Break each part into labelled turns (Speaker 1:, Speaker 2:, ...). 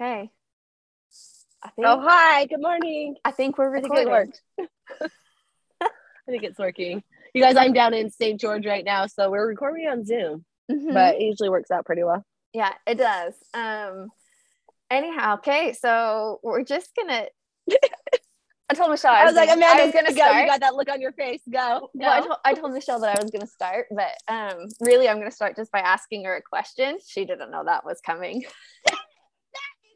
Speaker 1: Okay. I think
Speaker 2: Oh, hi. Good morning.
Speaker 1: I think we're
Speaker 2: I think it worked. I think it's working. You guys, I'm down in St. George right now, so we're recording on Zoom,
Speaker 1: Mhm.
Speaker 2: but it usually works out pretty well.
Speaker 1: yeah, it does. Um anyhow, okay, so we're just gonna I told Michelle I,
Speaker 2: I was like,
Speaker 1: gonna,
Speaker 2: Amanda,
Speaker 1: I was gonna
Speaker 2: go.
Speaker 1: start.
Speaker 2: You got that look on your face. Go.
Speaker 1: Well, I, told, I told Michelle that I was to start, but um, really, I'm to start just by asking her a question. She didn't know that was coming.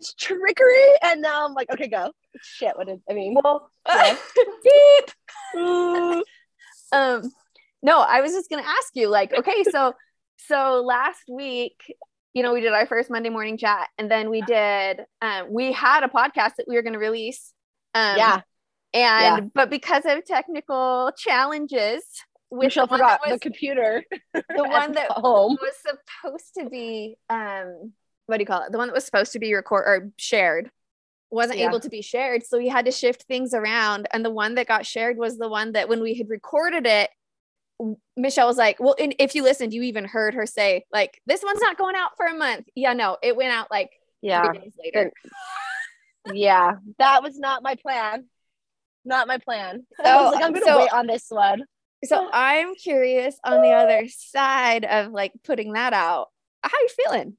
Speaker 2: It's trickery, and now I'm like, okay, go. Shit. What did I mean?
Speaker 1: Well,
Speaker 2: Yeah.
Speaker 1: beep. Um, no, I was just going to ask you, like, okay, so so last week, you know, we did our first Monday morning chat, and then we did, um, we had a podcast that we were going to release. Um,
Speaker 2: yeah.
Speaker 1: and but because of technical challenges with
Speaker 2: Michelle
Speaker 1: the
Speaker 2: forgot
Speaker 1: was
Speaker 2: the computer.
Speaker 1: the one that
Speaker 2: home.
Speaker 1: was supposed to be um what do you call it the one that was supposed to be record or shared wasn't
Speaker 2: Yeah.
Speaker 1: able to be shared so we had to shift things around and the one that got shared was the one that when we had recorded it Michelle was like, "Well, and if you listened, you even heard her say like, this one's not going out for a month." Yeah, no, it went out like
Speaker 2: Yeah.
Speaker 1: days later.
Speaker 2: Yeah. That was not my plan. Not my plan. I was like, I'm gonna
Speaker 1: so-
Speaker 2: wait on this one.
Speaker 1: So I'm curious on the other side of like putting that out. How you feeling?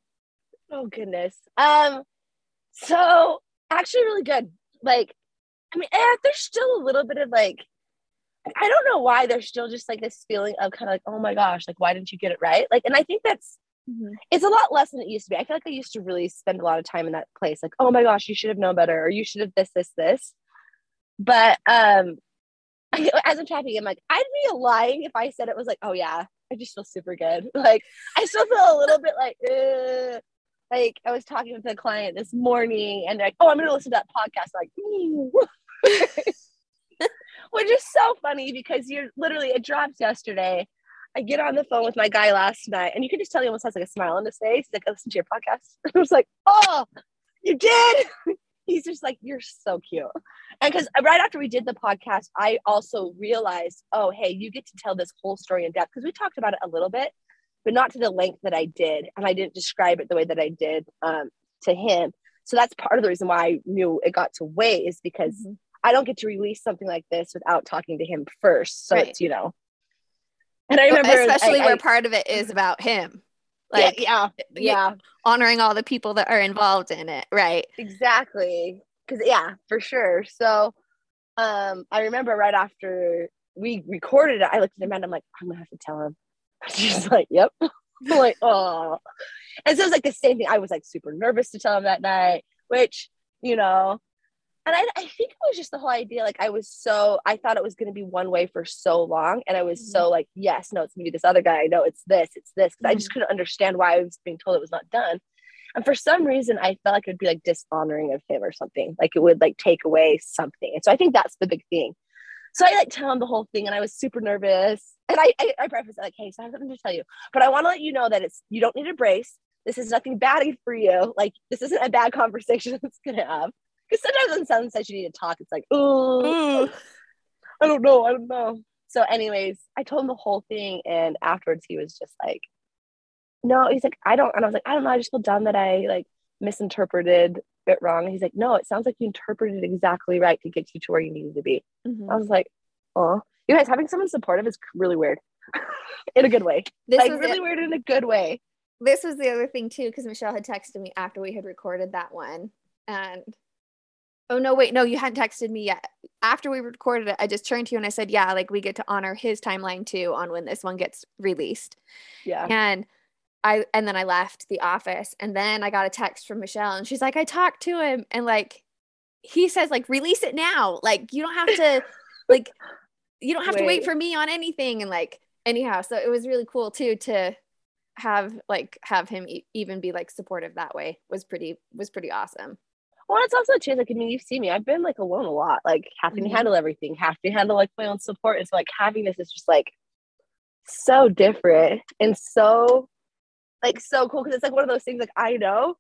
Speaker 2: Oh goodness. Um, so actually really good. Like, I mean, eh, there's still a little bit of like, I don't know why there's still just like this feeling of kind of like, oh my gosh, like why didn't you get it right? Like, and I think that's it's a lot less than it used to be. I feel like I used to really spend a lot of time in that place, like, oh my gosh, you should have known better, or you should have this, this, this. But um, as I'm chatting, I'm like, I'd be lying if I said it was like, oh yeah, I just feel super good. Like, I still feel a little bit like, Ugh. Like I was talking with a client this morning, and they're like, oh, I'm gonna listen to that podcast. Like, which is so funny because you're literally it drops yesterday. I get on the phone with my guy last night, and you can just tell he almost has like a smile on his face. He's like, I listened to your podcast. I was like, oh, you did. He's just like, you're so cute. And because right after we did the podcast, I also realized, oh, hey, you get to tell this whole story in depth because we talked about it a little bit, but not to the length that I did. And I didn't describe it the way that I did um, to him. So that's part of the reason why I knew it got to wait is because
Speaker 1: Mhm.
Speaker 2: I don't get to release something like this without talking to him first. So
Speaker 1: Right.
Speaker 2: it's, you know. And I remember
Speaker 1: especially
Speaker 2: I-
Speaker 1: where
Speaker 2: I-
Speaker 1: part of it is about him.
Speaker 2: yeah,
Speaker 1: Like
Speaker 2: yeah, yeah,
Speaker 1: honoring all the people that are involved in it, right?
Speaker 2: exactly. Because yeah, for sure. So um I remember right after we recorded it, I looked at him and I'm like, I'm gonna have to tell him. She's like, Yep. I'm like, oh. And so it was like the same thing. I was like super nervous to tell him that night, which, you know, and I, I think it was just the whole idea. Like I was so I thought it was gonna be one way for so long. And I was so mm-hmm. like, yes, no, it's gonna be this other guy. No, it's this, it's this. Because I just mm-hmm. couldn't understand why I was being told it was not done. And for some reason, I felt like it would be like dishonoring of him or something. Like it would like take away something. And so I think that's the big thing. So I like tell him the whole thing, and I was super nervous. And I I, I preface it like, hey, so I have something to tell you, but I want to let you know that it's you don't need a brace. This is nothing bad for you. Like this isn't a bad conversation that's gonna have. Because sometimes when someone says you need to talk, it's like, ooh, I don't know, I don't know. So, anyways, I told him the whole thing, and afterwards he was just like, "No," he's like, "I don't," and I was like, "I don't know. I just feel dumb that I like misinterpreted it wrong." And he's like, "No, it sounds like you interpreted it exactly right to get you to where you needed to be."
Speaker 1: Mhm.
Speaker 2: I was like, "Oh, you guys having someone supportive is really weird, in a good way.
Speaker 1: This
Speaker 2: like
Speaker 1: was
Speaker 2: really
Speaker 1: the,
Speaker 2: weird in a good way."
Speaker 1: this was the other thing too, because Michelle had texted me after we had recorded that one, and oh no, wait, no, you hadn't texted me yet. After we recorded it, I just turned to you and I said, "Yeah, like we get to honor his timeline too on when this one gets released."
Speaker 2: Yeah,
Speaker 1: And I and then I left the office and then I got a text from Michelle and she's like, I talked to him and like he says like release it now. Like you don't have to like you don't have to wait
Speaker 2: Wait.
Speaker 1: for me on anything and like anyhow. So it was really cool too to have like have him e- even be like supportive that way was pretty was pretty awesome.
Speaker 2: Well, it's also too like I mean, you've seen me. I've been like alone a lot, like having
Speaker 1: Mhm.
Speaker 2: to handle everything, have to handle like my own support. And so like having this is just like so different and so like so cool because it's like one of those things like I know.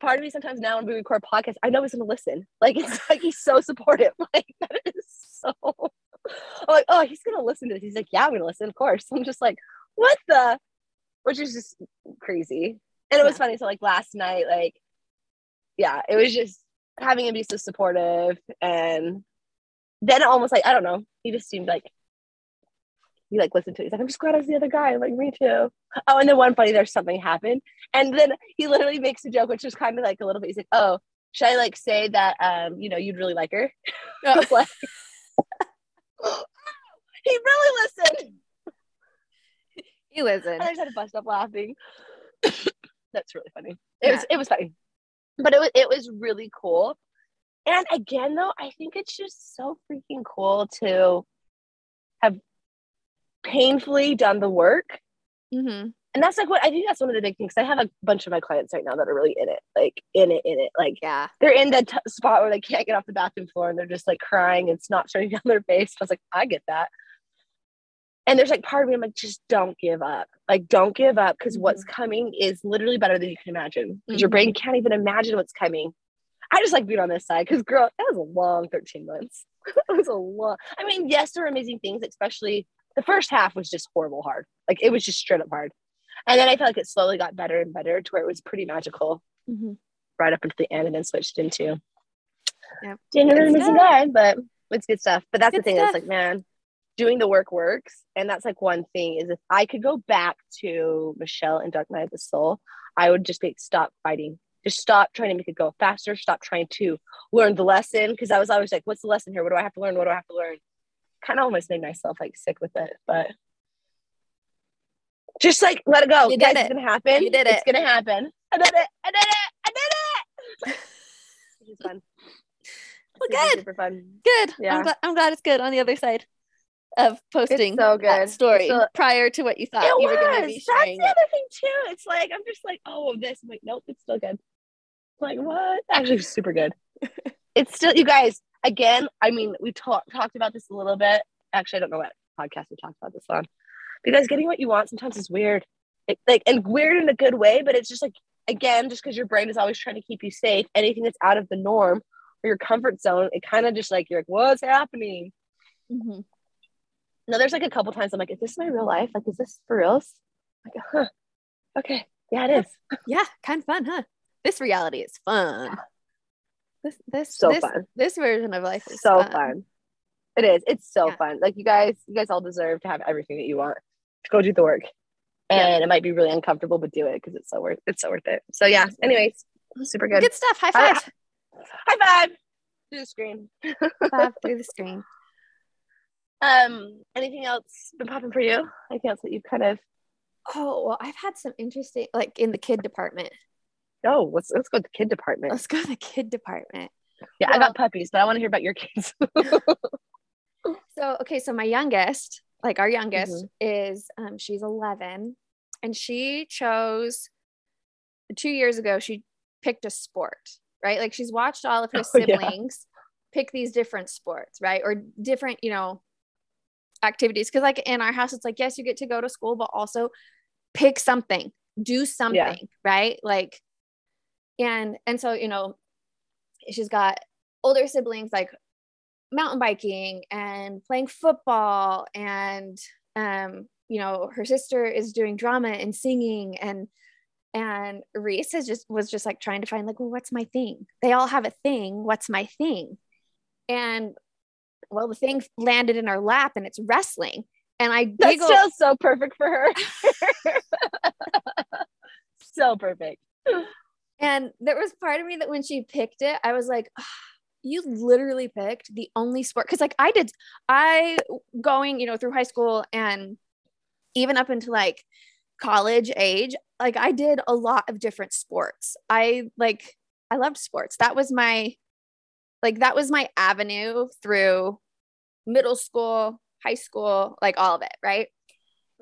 Speaker 2: Part of me sometimes now when we record podcasts, I know he's gonna listen. Like it's like he's so supportive. Like that is so I'm like, oh, he's gonna listen to this. He's like, yeah, I'm gonna listen, of course. I'm just like, what the which is just crazy. And it was
Speaker 1: Yeah.
Speaker 2: funny. So like last night, like yeah, it was just having him be so supportive and then almost like I don't know, he just seemed like he like listened to it. He's like, I'm just glad I was the other guy. I'm like, me too. Oh, and then one funny, there's something happened. And then he literally makes a joke, which was kind of like a little bit, he's like, Oh, should I like say that um, you know, you'd really like her? I was he really listened.
Speaker 1: He listened.
Speaker 2: And I just had to bust up laughing. That's really funny. It was it was funny. But it was it was really cool. And again though, I think it's just so freaking cool to have painfully done the work.
Speaker 1: Mm-hmm.
Speaker 2: And that's like what I think that's one of the big things. I have a bunch of my clients right now that are really in it, like in it, in it. Like
Speaker 1: Yeah.
Speaker 2: they're in that t- spot where they can't get off the bathroom floor and they're just like crying. It's not showing down their face. I was like, I get that. And there's like part of me, I'm like, just don't give up. Like, don't give up because what's coming is literally better than you can imagine. Because your
Speaker 1: Mhm.
Speaker 2: brain can't even imagine what's coming. I just like being on this side because, girl, that was a long 13 months. it was a long. I mean, yes, there were amazing things, especially the first half was just horrible hard. Like, it was just straight up hard. And then I felt like it slowly got better and better to where it was pretty magical
Speaker 1: Mm-hmm.
Speaker 2: right up into the end and then switched into
Speaker 1: Yep.
Speaker 2: being an
Speaker 1: Good
Speaker 2: amazing
Speaker 1: stuff.
Speaker 2: guy, but it's good stuff. But that's
Speaker 1: Good
Speaker 2: the thing.
Speaker 1: stuff.
Speaker 2: It's like, man, doing the work works. And that's like one thing is if I could go back to Michelle and Dark Night of the Soul, I would just be stop fighting. Just stop trying to make it go faster. Stop trying to learn the lesson. Cause I was always like, what's the lesson here? What do I have to learn? What do I have to learn? Kind of almost made myself like sick with it, but just like let it go.
Speaker 1: You did it.
Speaker 2: It's gonna happen.
Speaker 1: You did it.
Speaker 2: It's gonna happen. I did it. I did it. I did it. Which is fun.
Speaker 1: Well, good.
Speaker 2: Super fun.
Speaker 1: Good.
Speaker 2: Yeah.
Speaker 1: I'm glad I'm glad it's good on the other side of posting
Speaker 2: so
Speaker 1: that story
Speaker 2: So-
Speaker 1: prior to what you thought you were gonna be
Speaker 2: That's
Speaker 1: sharing.
Speaker 2: the other thing too. It's like I'm just like, oh, this. I'm like, nope, it's still good. Like what? Actually, super good. it's still, you guys. Again, I mean, we talked talked about this a little bit. Actually, I don't know what podcast we talked about this on. Because getting what you want sometimes is weird. It, like and weird in a good way, but it's just like again, just because your brain is always trying to keep you safe, anything that's out of the norm or your comfort zone, it kind of just like you're like, what's happening?
Speaker 1: Mhm.
Speaker 2: No, there's like a couple times I'm like, is this my real life? Like, is this for reals? Like, huh? Okay, yeah, it is.
Speaker 1: Yeah, kind of fun, huh? This reality is fun. This this
Speaker 2: So
Speaker 1: this,
Speaker 2: fun.
Speaker 1: this version of life is
Speaker 2: So
Speaker 1: fun.
Speaker 2: fun. It is. It's so
Speaker 1: Yeah.
Speaker 2: fun. Like you guys, you guys all deserve to have everything that you want. Go do the work, and
Speaker 1: Yeah.
Speaker 2: it might be really uncomfortable, but do it because it's so worth. It's so worth it. So yeah. Anyways, super good.
Speaker 1: Good stuff. High
Speaker 2: Hi-
Speaker 1: five.
Speaker 2: High five to the screen.
Speaker 1: High five through the screen.
Speaker 2: Um, anything else been popping for you? Anything else that you've kind of?
Speaker 1: Oh well, I've had some interesting like in the kid department.
Speaker 2: Oh, let's let's go to the kid department.
Speaker 1: Let's go to the kid department.
Speaker 2: Yeah, I got puppies, but I want to hear about your kids.
Speaker 1: So okay, so my youngest, like our youngest,
Speaker 2: Mm-hmm.
Speaker 1: is um she's 11 and she chose two years ago she picked a sport, right? Like she's watched all of her
Speaker 2: Oh, yeah.
Speaker 1: siblings pick these different sports, right? Or different, you know, activities. Cause like in our house, it's like, yes, you get to go to school, but also pick something, do something, right? Like, and and so, you know, she's got older siblings like mountain biking and playing football and um you know her sister is doing drama and singing and and Reese is just was just like trying to find like well what's my thing they all have a thing what's my thing and well the thing landed in her lap and it's wrestling and I
Speaker 2: That's still so perfect for her. so perfect.
Speaker 1: And there was part of me that when she picked it, I was like, "Ah, you literally picked the only sport. Cause like I did, I going, you know, through high school and even up into like college age, like I did a lot of different sports. I like, I loved sports. That was my, like, that was my avenue through middle school, high school, like all of it. Right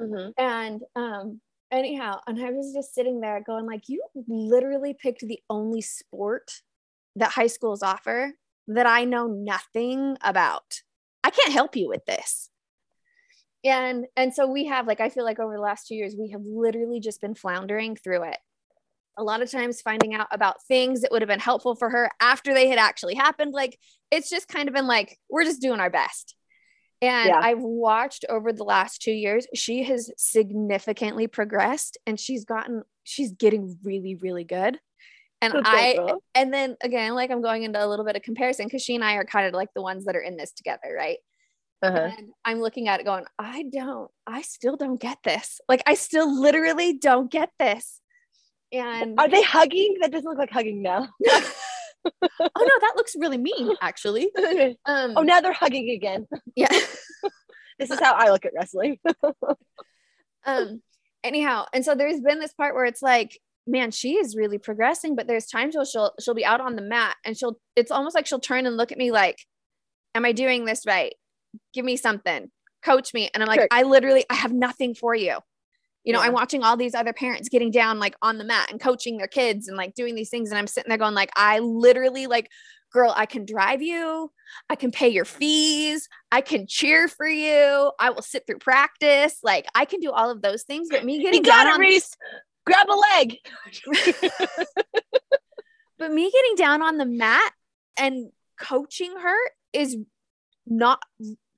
Speaker 2: Mm-hmm.
Speaker 1: and um anyhow and i was just sitting there going like you literally picked the only sport that high schools offer that i know nothing about i can't help you with this and and so we have like i feel like over the last two years we have literally just been floundering through it a lot of times finding out about things that would have been helpful for her after they had actually happened like it's just kind of been like we're just doing our best and
Speaker 2: Yeah.
Speaker 1: I've watched over the last two years, she has significantly progressed and she's gotten, she's getting really, really good. And
Speaker 2: That's
Speaker 1: I
Speaker 2: cool.
Speaker 1: and then again, like I'm going into a little bit of comparison because she and I are kind of like the ones that are in this together, right?
Speaker 2: Uh-huh.
Speaker 1: And I'm looking at it going, I don't, I still don't get this. Like I still literally don't get this. And
Speaker 2: Are they hugging? That doesn't look like hugging now.
Speaker 1: oh no, that looks really mean, actually. Um,
Speaker 2: oh, now they're hugging again.
Speaker 1: yeah.
Speaker 2: This is how I look at wrestling.
Speaker 1: um. Anyhow, and so there's been this part where it's like, man, she is really progressing, but there's times where she'll she'll be out on the mat and she'll. It's almost like she'll turn and look at me like, "Am I doing this right? Give me something, coach me." And I'm like,
Speaker 2: Sure.
Speaker 1: I literally, I have nothing for you. You know,
Speaker 2: Yeah.
Speaker 1: I'm watching all these other parents getting down like on the mat and coaching their kids and like doing these things, and I'm sitting there going like, I literally like, girl, I can drive you, I can pay your fees, I can cheer for you, I will sit through practice, like I can do all of those things. But me
Speaker 2: You
Speaker 1: getting
Speaker 2: got
Speaker 1: down on,
Speaker 2: Reese. Grab a leg.
Speaker 1: but me getting down on the mat and coaching her is not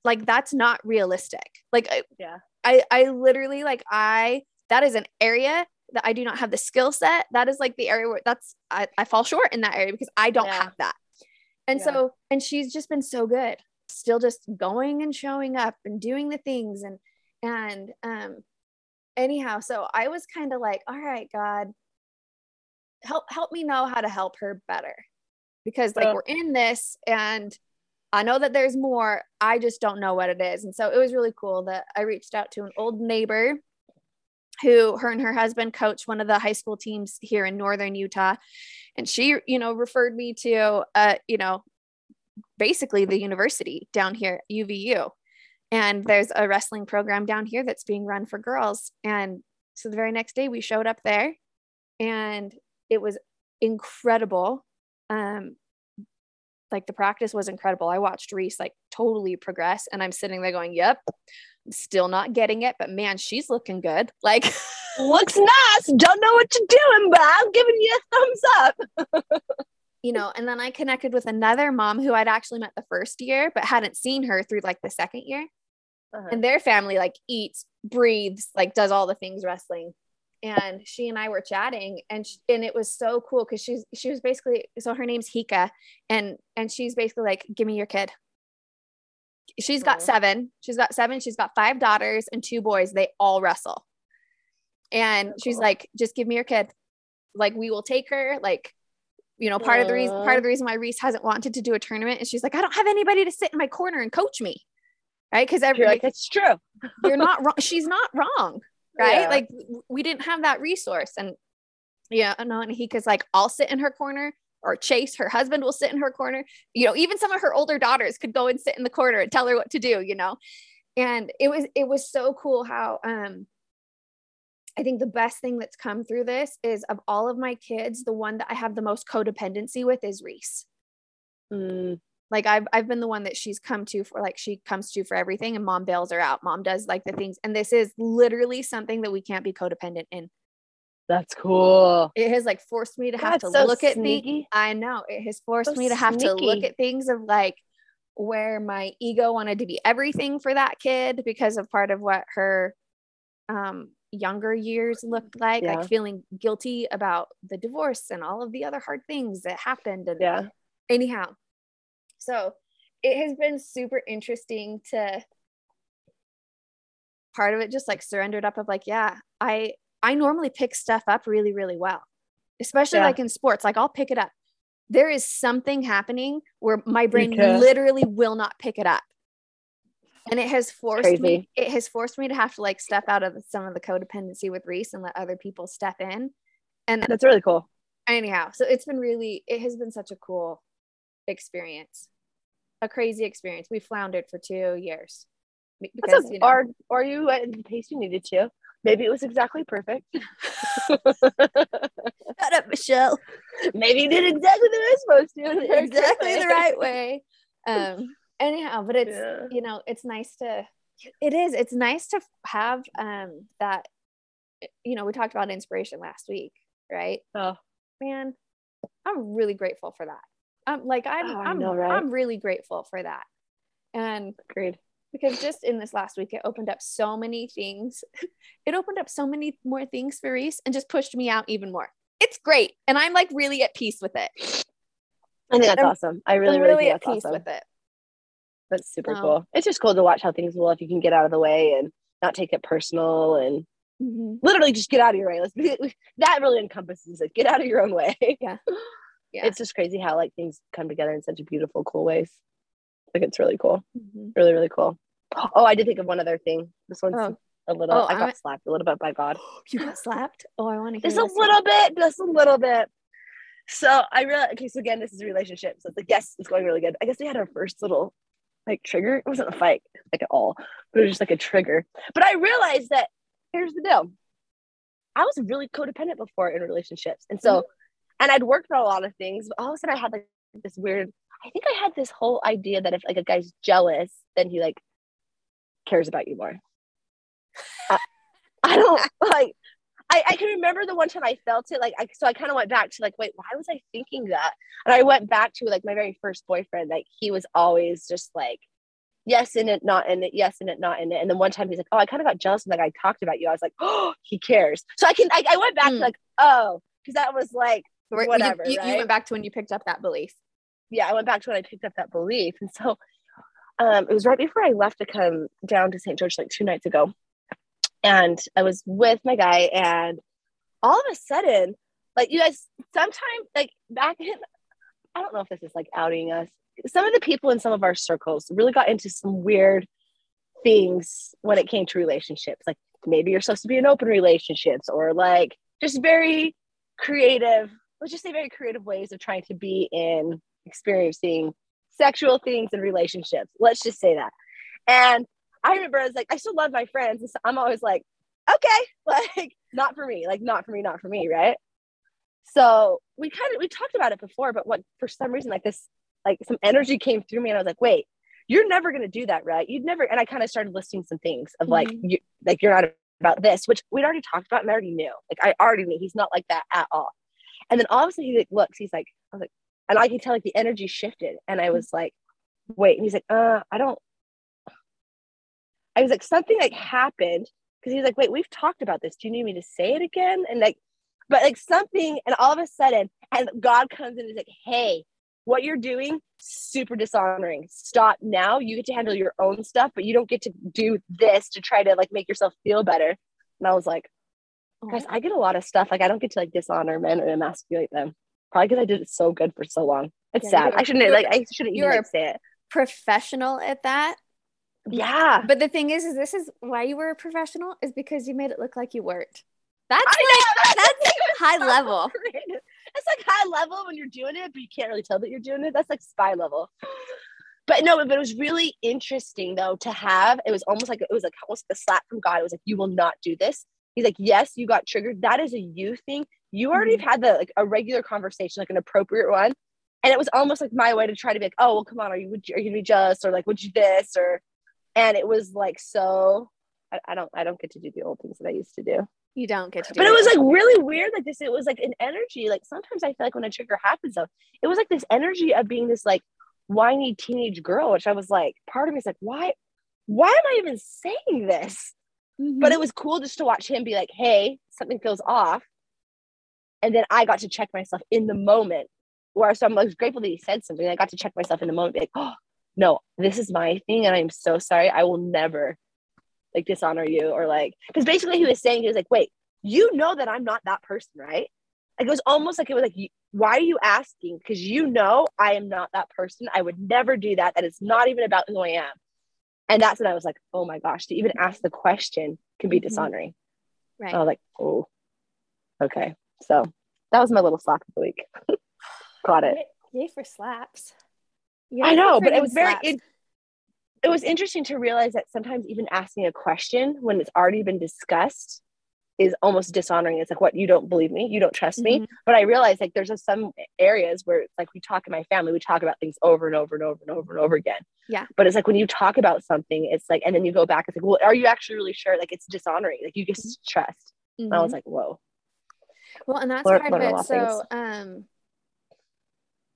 Speaker 1: like that's not realistic. Like I,
Speaker 2: Yeah.
Speaker 1: I I literally like I that is an area that I do not have the skill set. That is like the area where that's I, I fall short in that area because I don't
Speaker 2: Yeah.
Speaker 1: have that. And
Speaker 2: Yeah.
Speaker 1: so and she's just been so good. Still just going and showing up and doing the things and and um anyhow, so I was kind of like, all right, God, help help me know how to help her better. Because like we're in this and I know that there's more. I just don't know what it is. And so it was really cool that I reached out to an old neighbor who her and her husband coach one of the high school teams here in northern Utah. And she, you know, referred me to uh, you know, basically the university down here, UVU. And there's a wrestling program down here that's being run for girls. And so the very next day we showed up there and it was incredible. Um, like the practice was incredible. I watched Reese like totally progress, and I'm sitting there going, "Yep, I'm still not getting it, but man, she's looking good." Like,
Speaker 2: Looks nice. Don't know what you're doing, but I'm giving you a thumbs up.
Speaker 1: you know. And then I connected with another mom who I'd actually met the first year, but hadn't seen her through like the second year.
Speaker 2: Uh-huh.
Speaker 1: And their family like eats, breathes, like does all the things wrestling. And she and I were chatting, and sh- and it was so cool because she's she was basically so her name's Hika, and and she's basically like, "Give me your kid." She's got
Speaker 2: Aw.
Speaker 1: seven. She's got seven. She's got five daughters and two boys. They all wrestle. And
Speaker 2: So
Speaker 1: she's
Speaker 2: cool.
Speaker 1: like, "Just give me your kid. Like we will take her. Like, you know, part of the reason part of the reason why Reese hasn't wanted to do a tournament is she's like, I don't have anybody to sit in my corner and coach me, right? Because every
Speaker 2: like, it's true.
Speaker 1: you're not wrong. She's not wrong, right?
Speaker 2: Yeah.
Speaker 1: Like we didn't have that resource, and yeah, no, and he cause like I'll sit in her corner, or Chase, her husband, will sit in her corner. You know, even some of her older daughters could go and sit in the corner and tell her what to do. You know, and it was it was so cool how um. I think the best thing that's come through this is of all of my kids, the one that I have the most codependency with is Reese
Speaker 2: Mm,
Speaker 1: like I've I've been the one that she's come to for like she comes to for everything and mom bails her out. Mom does like the things and this is literally something that we can't be codependent in.
Speaker 2: that's cool.
Speaker 1: It has like forced me to have
Speaker 2: That's
Speaker 1: to
Speaker 2: so
Speaker 1: look at the. I know it has forced
Speaker 2: So
Speaker 1: me to have to look at things of like where my ego wanted to be everything for that kid because of part of what her um younger years looked like
Speaker 2: Yeah.
Speaker 1: like feeling guilty about the divorce and all of the other hard things that happened and
Speaker 2: Yeah.
Speaker 1: anyhow so it has been super interesting to part of it just like surrendered up of like yeah i i normally pick stuff up really really well especially
Speaker 2: Yeah.
Speaker 1: like in sports like i'll pick it up there is something happening where my brain literally will not pick it up and it has forced me it has forced me to have to like step out of some of the codependency with reese and let other people step in and
Speaker 2: That's really cool.
Speaker 1: anyhow so it's been really it has been such a cool experience a crazy experience we floundered for two years Be-
Speaker 2: That's
Speaker 1: because
Speaker 2: okay.
Speaker 1: you know,
Speaker 2: Or, or you at the pace you needed to. Maybe it was exactly perfect.
Speaker 1: shut up michelle
Speaker 2: Maybe you did exactly the way it's supposed to. in the perfect
Speaker 1: exactly the right way um anyhow but it's
Speaker 2: Yeah.
Speaker 1: you know it's nice to it is it's nice to have um that you know we talked about inspiration last week right
Speaker 2: Oh,
Speaker 1: man i'm really grateful for that i'm like i'm
Speaker 2: Oh,
Speaker 1: I'm,
Speaker 2: know, right?
Speaker 1: I'm really grateful for that and
Speaker 2: agreed.
Speaker 1: because just in this last week it opened up so many things it opened up so many more things for reese and just pushed me out even more it's great. And I'm like really at peace with it.
Speaker 2: I think that's
Speaker 1: I'm-
Speaker 2: awesome. I really,
Speaker 1: I'm
Speaker 2: really,
Speaker 1: really at peace
Speaker 2: awesome.
Speaker 1: with it.
Speaker 2: That's super
Speaker 1: So-
Speaker 2: cool. It's just cool to watch how things will if you can get out of the way and not take it personal and
Speaker 1: Mhm.
Speaker 2: literally just get out of your way. Let's be, that really encompasses it. Get out of your own way.
Speaker 1: Yeah. Yeah.
Speaker 2: It's just crazy how like things come together in such a beautiful, cool ways. Like it's really cool.
Speaker 1: Mhm.
Speaker 2: Really, really cool. Oh, I did think of one other thing. This one's
Speaker 1: Oh.
Speaker 2: a little
Speaker 1: Oh,
Speaker 2: I got
Speaker 1: I'm-
Speaker 2: slapped a little bit by God.
Speaker 1: You got slapped? Oh, I want to hear
Speaker 2: Just a
Speaker 1: this one.
Speaker 2: little bit, just a little bit. So I realized okay, so again, this is a relationship. So it's like, yes, it's going really good. I guess we had our first little like trigger. It wasn't a fight like at all, but it was just like a trigger. But I realized that here's the deal. I was really codependent before in relationships. And so mm-hmm. and I'd worked on a lot of things, but all of a sudden I had like this weird I think I had this whole idea that if like a guy's jealous, then he like cares about you more. I, I don't like I, I can remember the one time I felt it like I so I kind of went back to like wait why was I thinking that and I went back to like my very first boyfriend like he was always just like yes in it not in it yes in it not in it and then one time he's like oh I kind of got jealous when like I talked about you I was like oh he cares so I can I, I went back to
Speaker 1: Mm.
Speaker 2: like oh because that was like
Speaker 1: you-
Speaker 2: whatever
Speaker 1: You, you
Speaker 2: right?
Speaker 1: went back to when you picked up that belief.
Speaker 2: yeah, I went back to when I picked up that belief. And so um, it was right before I left to come down to St. George like two nights ago. And I was with my guy, and all of a sudden, like you guys, sometimes like back in, I don't know if this is like outing us. Some of the people in some of our circles really got into some weird things when it came to relationships. Like maybe you're supposed to be in open relationships, or like just very creative, let's just say very creative ways of trying to be in experiencing sexual things and relationships. Let's just say that. And I remember I was like, I still love my friends. And so I'm always like, okay, like not for me, like not for me, not for me, right? So we kind of we talked about it before, but what for some reason like this, like some energy came through me, and I was like, wait, you're never gonna do that, right? You'd never. And I kind of started listing some things of like,
Speaker 1: Mhm.
Speaker 2: you like you're not about this, which we'd already talked about, and I already knew. Like I already knew he's not like that at all. And then all of a sudden he like looks, he's like, I was like, and I can tell like the energy shifted, and I was like, wait, and he's like, uh, I don't. I was like, something like happened because he was like, wait, we've talked about this. Do you need me to say it again? And like, but like something, and all of a sudden, and God comes in and is like, hey, what you're doing, super dishonoring. Stop now. You get to handle your own stuff, but you don't get to do this to try to like make yourself feel better. And I was like, guys, I get a lot of stuff. Like I don't get to like dishonor men or emasculate them. Probably because I did it so good for so long. It's
Speaker 1: Yeah,
Speaker 2: sad. I shouldn't like I shouldn't even like, say it.
Speaker 1: professional at that.
Speaker 2: Yeah.
Speaker 1: But the thing is, is this is why you were a professional is because you made it look like you weren't. That's
Speaker 2: I know,
Speaker 1: like
Speaker 2: that's,
Speaker 1: that's high
Speaker 2: so
Speaker 1: level.
Speaker 2: creative. It's like high level when you're doing it, but you can't really tell that you're doing it. That's like spy level. But no, but it was really interesting though to have. It was almost like it was like almost a slap from God. It was like, you will not do this. He's like, yes, you got triggered. That is a you thing. You already
Speaker 1: Mhm.
Speaker 2: had the like a regular conversation, like an appropriate one. And it was almost like my way to try to be like, oh well, come on, are you would you, are you gonna be jealous or like would you this or and it was like so I, I don't I don't get to do the old things that I used to do.
Speaker 1: You don't get to do
Speaker 2: but it was like really weird like this it was like an energy like sometimes i feel like when a trigger happens though it was like this energy of being this like whiny teenage girl which i was like part of me is like why why am i even saying this?
Speaker 1: Mm-hmm.
Speaker 2: but it was cool just to watch him be like hey something feels off. And then i got to check myself in the moment where so i'm like grateful that he said something. I got to check myself in the moment be like oh no this is my thing and i'm so sorry i will never like dishonor you or like because basically he was saying he was like wait you know that i'm not that person right like it was almost like it was like why are you asking because you know i am not that person i would never do that that is not even about who i am and that's when i was like oh my gosh to even ask the question can be
Speaker 1: Mhm.
Speaker 2: dishonoring
Speaker 1: right.
Speaker 2: I was like, oh, okay. So that was my little slap of the week. Got it.
Speaker 1: Yay- Yay for slaps.
Speaker 2: I know, but it was very it, it was interesting to realize that sometimes even asking a question when it's already been discussed is almost dishonoring. It's like, what you don't believe me, you don't trust me.
Speaker 1: Mhm.
Speaker 2: But I realized like there's just some areas where it's like we talk in my family, we talk about things over and over and over and over and over again.
Speaker 1: Yeah.
Speaker 2: But it's like when you talk about something, it's like, and then you go back, it's like, well, are you actually really sure? Like it's dishonoring. Like you just trust. And I was like, whoa.
Speaker 1: Well, and that's
Speaker 2: Learn-
Speaker 1: part of it. So, um,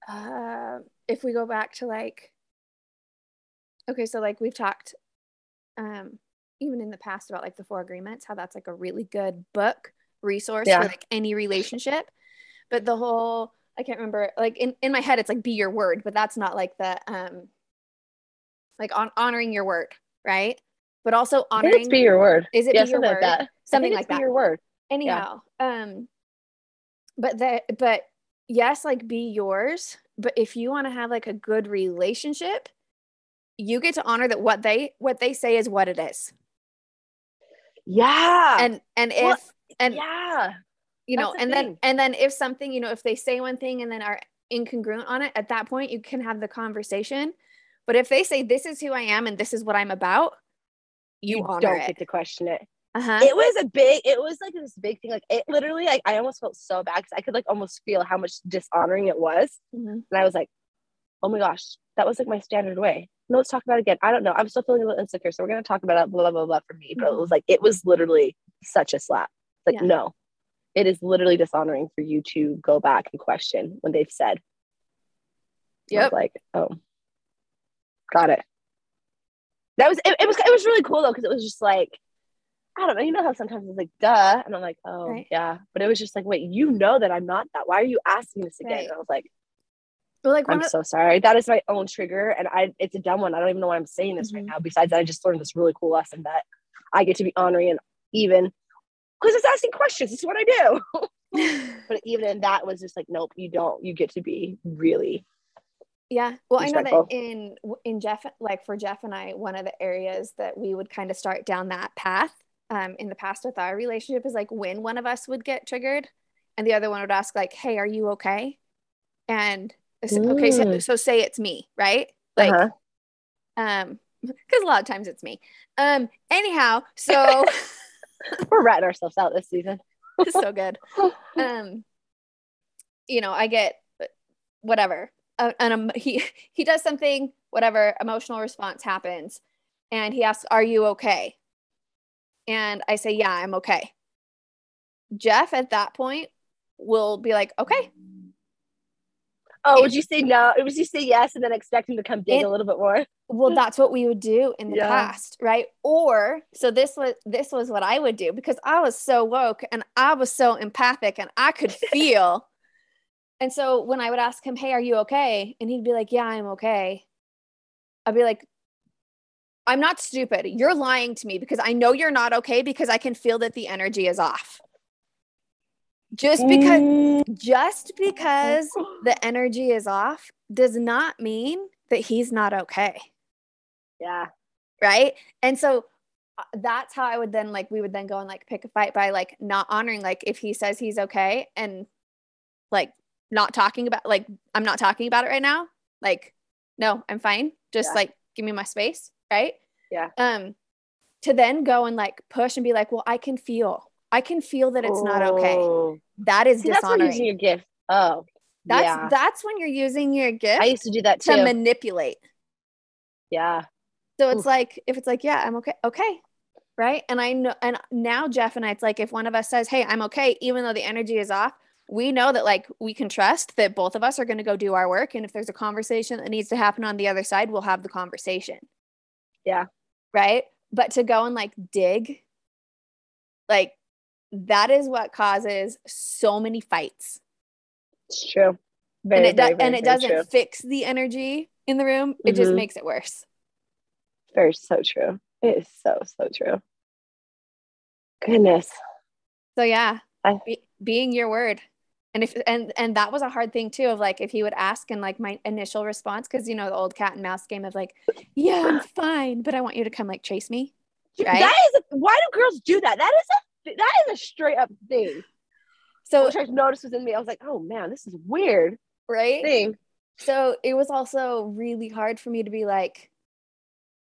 Speaker 1: uh, if we go back to like, okay, so like we've talked, um, even in the past about like the four agreements, how that's like a really good book resource
Speaker 2: Yeah.
Speaker 1: for like any relationship. but the whole I can't remember like in, in my head it's like be your word, but that's not like the um like on honoring your word, right? But also honoring
Speaker 2: it's be your word.
Speaker 1: is it
Speaker 2: yeah,
Speaker 1: be your word?
Speaker 2: like that.
Speaker 1: Something like
Speaker 2: be
Speaker 1: that.
Speaker 2: your word.
Speaker 1: anyhow um but the but yes like be yours but if you want to have like a good relationship you get to honor that what they what they say is what it is
Speaker 2: Yeah.
Speaker 1: and and if
Speaker 2: Well,
Speaker 1: and
Speaker 2: yeah.
Speaker 1: you know
Speaker 2: the
Speaker 1: and then and then if something you know if they say one thing and then are incongruent on it at that point you can have the conversation but if they say this is who i am and this is what i'm about you, honor
Speaker 2: don't
Speaker 1: it
Speaker 2: get to question it.
Speaker 1: Uh-huh
Speaker 2: It was a big, it was like this big thing. Like it literally, like I almost felt so bad because I could like almost feel how much dishonoring it was.
Speaker 1: Mhm.
Speaker 2: And I was like, oh my gosh, that was like my standard way. No, let's talk about it again. I don't know. I'm still feeling a little insecure. So we're going to talk about it, blah, blah, blah, blah for me. But it
Speaker 1: Mhm.
Speaker 2: was like, it was literally such a slap. Like,
Speaker 1: Yeah.
Speaker 2: no, it is literally dishonoring for you to go back and question when they've said.
Speaker 1: Yep.
Speaker 2: like, oh, got it. That was, it, it was, it was really cool though. Cause it was just like, I don't know. You know how sometimes it's like, duh. And I'm like, oh,
Speaker 1: Right.
Speaker 2: yeah. But it was just like, wait, you know that I'm not that. Why are you asking this again?
Speaker 1: Right.
Speaker 2: And I was like,
Speaker 1: but like
Speaker 2: I'm
Speaker 1: of,
Speaker 2: so sorry. That is my own trigger, and I it's a dumb one. I don't even know why I'm saying this right
Speaker 1: Mhm.
Speaker 2: now. Besides, that, I just learned this really cool lesson that I get to be honoring and even because it's asking questions. It's what I do. but even in that was just like, nope, you don't. You get to be really
Speaker 1: Yeah. Well, I know that in in Jeff, like for Jeff and I, one of the areas that we would kind of start down that path um, in the past with our relationship is like when one of us would get triggered, and the other one would ask like, "Hey, are you okay?" And it's- okay, so,
Speaker 2: Mm.
Speaker 1: so say it's me, right? Like,
Speaker 2: uh-huh.
Speaker 1: um, because a lot of times it's me. Um, anyhow, so
Speaker 2: we're ratting ourselves out this season.
Speaker 1: it's so good. um you know i get whatever uh, and um, he he does something whatever emotional response happens and he asks are you okay and i say yeah i'm okay jeff at that point will be like okay
Speaker 2: oh, would you say no? It would you say yes and then expect him to come dig
Speaker 1: It-
Speaker 2: a little bit more?
Speaker 1: well that's what we would do in the
Speaker 2: Yeah.
Speaker 1: past right or so this was this was what i would do because i was so woke and i was so empathic and i could feel and so when i would ask him hey are you okay and he'd be like yeah i'm okay i'd be like i'm not stupid. You're lying to me because i know you're not okay because i can feel that the energy is off. Just because
Speaker 2: Mm.
Speaker 1: just because the energy is off does not mean that he's not okay.
Speaker 2: Yeah,
Speaker 1: right? And so uh, that's how i would then like we would then go and like pick a fight by like not honoring like if he says he's okay and like not talking about like i'm not talking about it right now. Like no i'm fine. Just
Speaker 2: Yeah.
Speaker 1: like give me my space right
Speaker 2: Yeah.
Speaker 1: um to then go and like push and be like well i can feel i can feel that it's not okay
Speaker 2: Oh.
Speaker 1: that is
Speaker 2: See, that's when
Speaker 1: dishonoring
Speaker 2: using your gift. Oh,
Speaker 1: that's
Speaker 2: yeah.
Speaker 1: that's when you're using your gift
Speaker 2: I used to do that
Speaker 1: to manipulate
Speaker 2: yeah.
Speaker 1: So it's
Speaker 2: Oof.
Speaker 1: like if it's like, yeah, I'm okay, okay, right? And I know, and now Jeff and I, it's like if one of us says, "Hey, I'm okay," even though the energy is off, we know that like we can trust that both of us are going to go do our work, and if there's a conversation that needs to happen on the other side, we'll have the conversation.
Speaker 2: Yeah.
Speaker 1: Right. But to go and like dig, like that is what causes so many fights,
Speaker 2: It's true. Very,
Speaker 1: and it
Speaker 2: very,
Speaker 1: do-
Speaker 2: very,
Speaker 1: and it doesn't
Speaker 2: true.
Speaker 1: fix the energy in the room. It just
Speaker 2: Mhm.
Speaker 1: makes it worse.
Speaker 2: Very so true. It is so so true. Goodness.
Speaker 1: So yeah,
Speaker 2: I-
Speaker 1: be, being your word. And if and and that was a hard thing too of like if he would ask and like my initial response because you know the old cat and mouse game of like yeah I'm fine but I want you to come like chase me Right?
Speaker 2: That is a, why do girls do that? That is a that is a straight up thing.
Speaker 1: so
Speaker 2: Which I noticed was in me. I was like, oh man, this is weird
Speaker 1: right
Speaker 2: thing.
Speaker 1: so it was also really hard for me to be like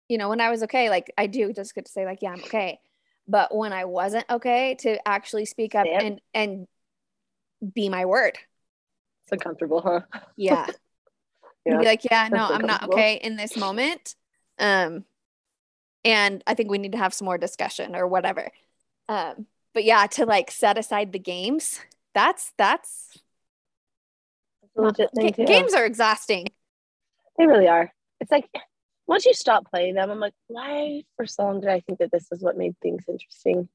Speaker 1: you know when I was okay like I do just get to say like yeah I'm okay but when I wasn't okay to actually speak up and and be my word
Speaker 2: It's uncomfortable, huh?
Speaker 1: yeah
Speaker 2: Yeah.
Speaker 1: and be like, yeah, no, I'm not okay in this moment. Um, and I think we need to have some more discussion or whatever. Um, but yeah, to like set aside the games, that's that's
Speaker 2: a legit thing
Speaker 1: games are exhausting.
Speaker 2: They really are. It's like once you stop playing them, I'm like, why for so long did I think that this is what made things interesting?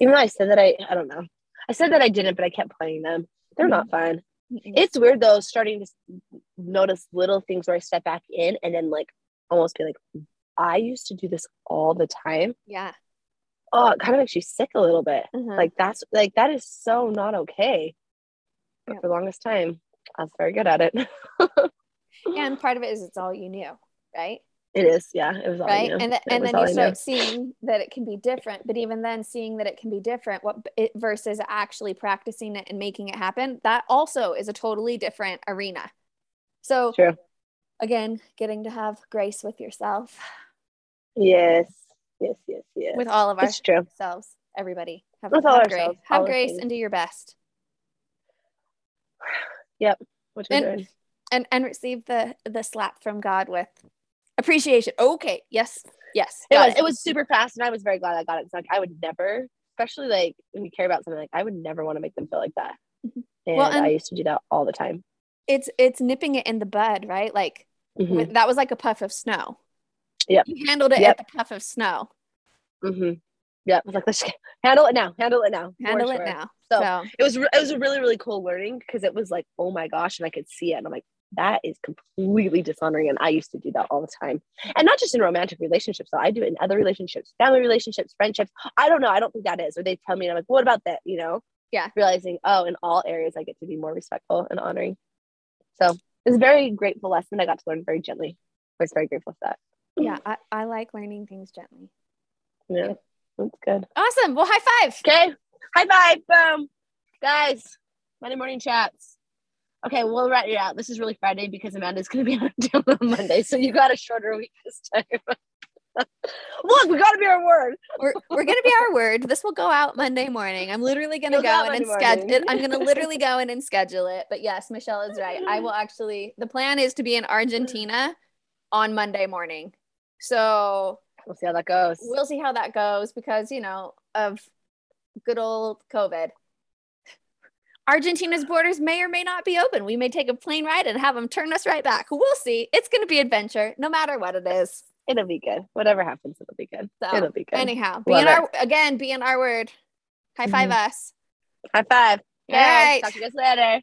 Speaker 2: Even though I said that I, I don't know. I said that I didn't, but I kept playing them. They're
Speaker 1: Mhm.
Speaker 2: not fun.
Speaker 1: Mm-mm.
Speaker 2: It's weird though, starting to notice little things where I step back in and then like almost be like, I used to do this all the time.
Speaker 1: yeah.
Speaker 2: Oh, it kind of makes you sick a little bit.
Speaker 1: Mhm.
Speaker 2: Like that's like that is so not okay. But
Speaker 1: Yeah.
Speaker 2: for the longest time, I was very good at it.
Speaker 1: and part of it is it's all you knew, right?
Speaker 2: It is, yeah. It was all
Speaker 1: right and, th-
Speaker 2: It
Speaker 1: and then you start seeing that it can be different but even then seeing that it can be different what it versus actually practicing it and making it happen that also is a totally different arena so
Speaker 2: True.
Speaker 1: again getting to have grace with yourself
Speaker 2: Yes. Yes, yes, yes.
Speaker 1: with all of
Speaker 2: true.
Speaker 1: ourselves everybody have,
Speaker 2: With all
Speaker 1: grace
Speaker 2: ourselves,
Speaker 1: have
Speaker 2: the
Speaker 1: grace and do your best
Speaker 2: What you're
Speaker 1: And-
Speaker 2: doing.
Speaker 1: and and receive the the slap from god with appreciation okay yes yes
Speaker 2: It was, it was super fast and I was very glad I got it. It's like I would never, especially like when you care about something like I would never want to make them feel like that.
Speaker 1: Mhm.
Speaker 2: And,
Speaker 1: Well, and-
Speaker 2: I used to do that all the time.
Speaker 1: it's it's nipping it in the bud right like
Speaker 2: Mhm.
Speaker 1: with- that was like a puff of snow
Speaker 2: Yep.
Speaker 1: you handled it
Speaker 2: Yep.
Speaker 1: at the puff of snow
Speaker 2: hmm Yeah, I was like, let's handle it now. Handle it now.
Speaker 1: handle it
Speaker 2: sure.
Speaker 1: now
Speaker 2: So,
Speaker 1: so
Speaker 2: it was re- it was a really really cool learning because it was like, oh my gosh, and I could see it, and I'm like, that is completely dishonoring, and I used to do that all the time, and not just in romantic relationships. So I do it in other relationships, family relationships, friendships. I don't know. I don't think that is. Or they tell me, and I'm like, what about that? You know?
Speaker 1: Yeah.
Speaker 2: Realizing, oh, in all areas, I get to be more respectful and honoring. So it's a very grateful lesson. I got to learn very gently. I was very grateful for that.
Speaker 1: yeah I, I like learning things gently
Speaker 2: Yeah, that's good.
Speaker 1: awesome well high five
Speaker 2: Okay. High five. Boom. Guys, Monday morning chats. Okay, we'll write it out. This is really Friday because Amanda's going to be on on Monday. So you got a shorter week this time. Look, we got to be our word.
Speaker 1: we're, we're gonna be our word this will go out monday morning i'm literally gonna
Speaker 2: go out
Speaker 1: in and schedule it i'm gonna literally go in and schedule it but yes michelle is right i will actually the plan is to be in argentina on monday morning so
Speaker 2: We'll see how that goes.
Speaker 1: we'll see how that goes because you know of good old covid argentina's borders may or may not be open we may take a plane ride and have them turn us right back we'll see it's going to be adventure no matter what it is
Speaker 2: It'll be good. Whatever happens, it'll be good.
Speaker 1: So,
Speaker 2: it'll be good.
Speaker 1: anyhow be
Speaker 2: Love
Speaker 1: in
Speaker 2: it.
Speaker 1: our again be in our word high 5 mm-hmm. us
Speaker 2: High five.
Speaker 1: All right.
Speaker 2: Talk to you guys later.